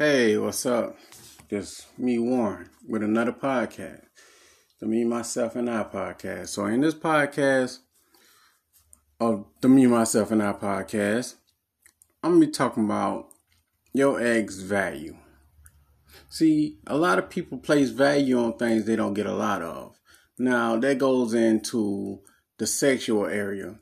Hey, what's up? This me Warren with another podcast. The Me, Myself, and I podcast. So in this podcast of the Me, Myself, and I podcast, I'm gonna be talking about your egg's value. See, a lot of people place value on things they don't get a lot of. Now that goes into the sexual area.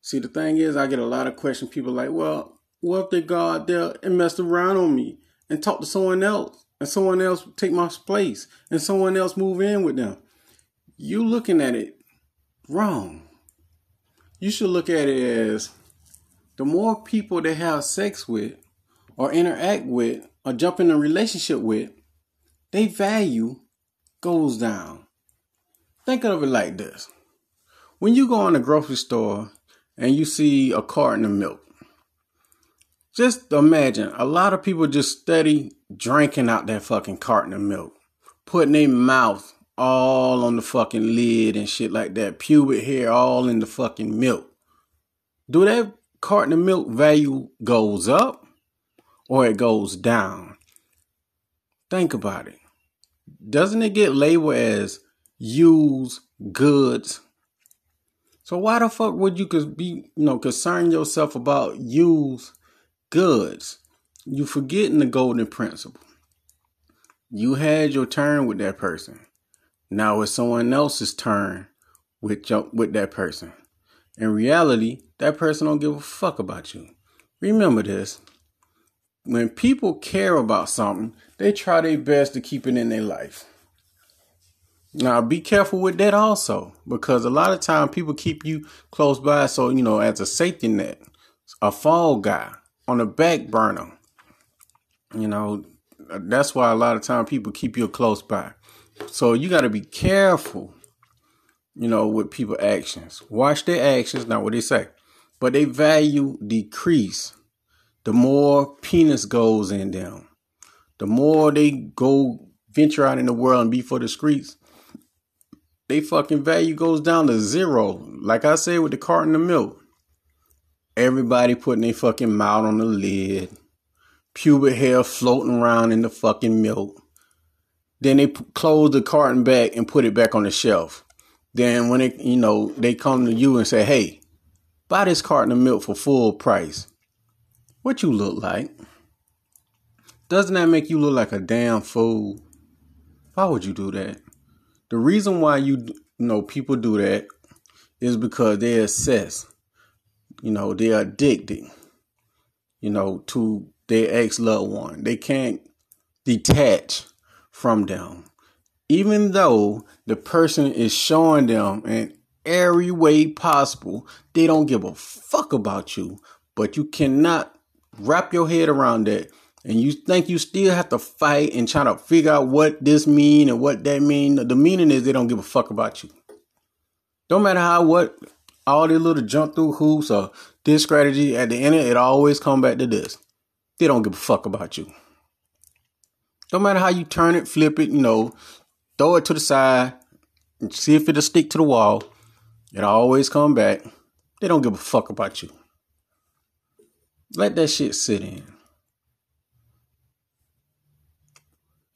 See, the thing is, I get a lot of questions. People like, well, what if they go out there and mess around on me and talk to someone else and someone else take my place and someone else move in with them? You looking at it wrong. You should look at it as the more people they have sex with or interact with or jump in a relationship with, their value goes down. Think of it like this. When you go in a grocery store and you see a carton of milk. Just imagine a lot of people just steady drinking out that fucking carton of milk, putting their mouth all on the fucking lid and shit like that, pubic hair all in the fucking milk. Do that carton of milk value goes up or it goes down? Think about it. Doesn't it get labeled as used goods so why the fuck would you be, you know, concern yourself about used goods? You forgetting the golden principle. You had your turn with that person. Now it's someone else's turn with your, with that person. In reality, that person don't give a fuck about you. Remember this. When people care about something, they try their best to keep it in their life. Now be careful with that also, because a lot of time people keep you close by, so you know, as a safety net, a fall guy on the back burner. You know, that's why a lot of time people keep you close by. So you got to be careful, you know, with people actions. Watch their actions, not what they say, but they value decrease. The more penis goes in them, the more they go venture out in the world and be for the streets, they fucking value goes down to zero. Like I said with the carton of milk. Everybody putting their fucking mouth on the lid. Pubic hair floating around in the fucking milk. Then they close the carton back and put it back on the shelf. Then when they, you know, they come to you and say, hey, buy this carton of milk for full price. What you look like? Doesn't that make you look like a damn fool? Why would you do that? The reason why you, you know people do that is because they're obsessed. You know, they're addicted. You know, to their ex loved one. They can't detach from them. Even though the person is showing them in every way possible, they don't give a fuck about you. But you cannot wrap your head around that and you think you still have to fight and try to figure out what this mean and what that mean. The meaning is they don't give a fuck about you. Don't matter how what all these little jump through hoops or this strategy at the end it, always come back to this. They don't give a fuck about you. Don't matter how you turn it, flip it, you know, throw it to the side, and see if it'll stick to the wall. It always come back. They don't give a fuck about you. Let that shit sit in.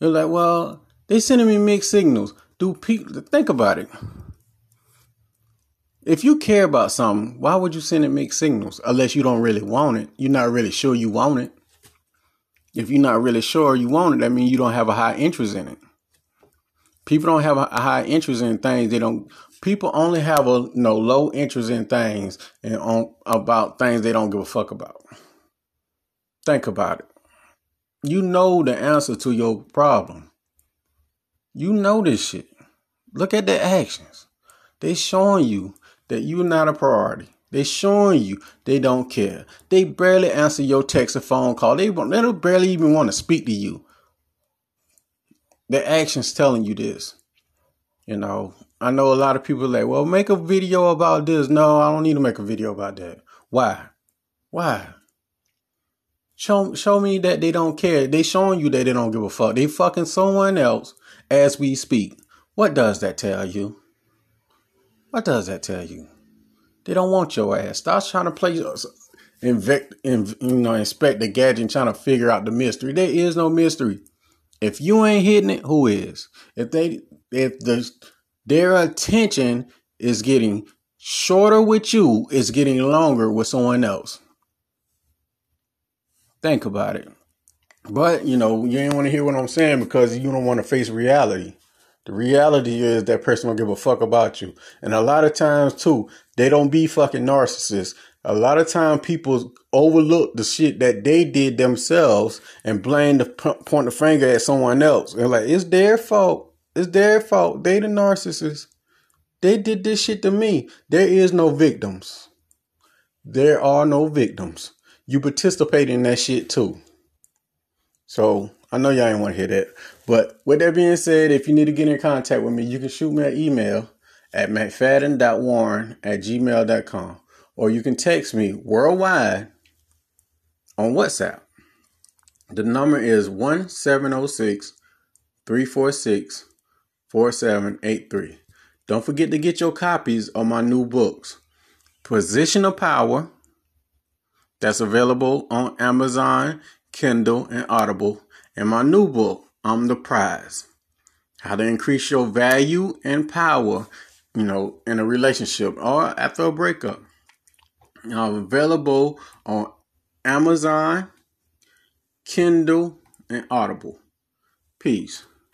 They're like, well, they sending me mixed signals. Do people think about it? If you care about something, why would you send it mixed signals? Unless you don't really want it. You're not really sure you want it. If you're not really sure you want it, that means you don't have a high interest in it. People don't have a high interest in things. They don't. People only have a you know, low interest in things and on about things they don't give a fuck about. Think about it. You know the answer to your problem. You know this shit. Look at their actions. They showing you that you're not a priority. They showing you they don't care. They barely answer your text or phone call. They, they don't barely even want to speak to you. Their actions telling you this. You know, I know a lot of people like, well, make a video about this. No, I don't need to make a video about that. Why? Why? Show show me that they don't care. They showing you that they don't give a fuck. They fucking someone else as we speak. What does that tell you? What does that tell you? They don't want your ass. Stop trying to play uh, invect, in, you know, Inspector Gadget and trying to figure out the mystery. There is no mystery. If you ain't hitting it, who is? If they, if the their attention is getting shorter with you, it's getting longer with someone else. Think about it. But you know, you ain't want to hear what I'm saying because you don't want to face reality. The reality is that person don't give a fuck about you. And a lot of times too, they don't be fucking narcissists. A lot of time people overlook the shit that they did themselves and blame the point the finger at someone else. And like, it's their fault. It's their fault. They the narcissists. They did this shit to me. There is no victims. There are no victims. You participate in that shit too. So I know y'all ain't want to hear that. But with that being said, if you need to get in contact with me, you can shoot me an email at mcfadden.warren at gmail.com. Or you can text me worldwide on WhatsApp. The number is 1706 346 4783. Don't forget to get your copies of my new books, Position of Power, that's available on Amazon, Kindle, and Audible, and my new book, I'm the Prize. How to increase your value and power, you know, in a relationship or after a breakup. I'm available on Amazon, Kindle, and Audible. Peace.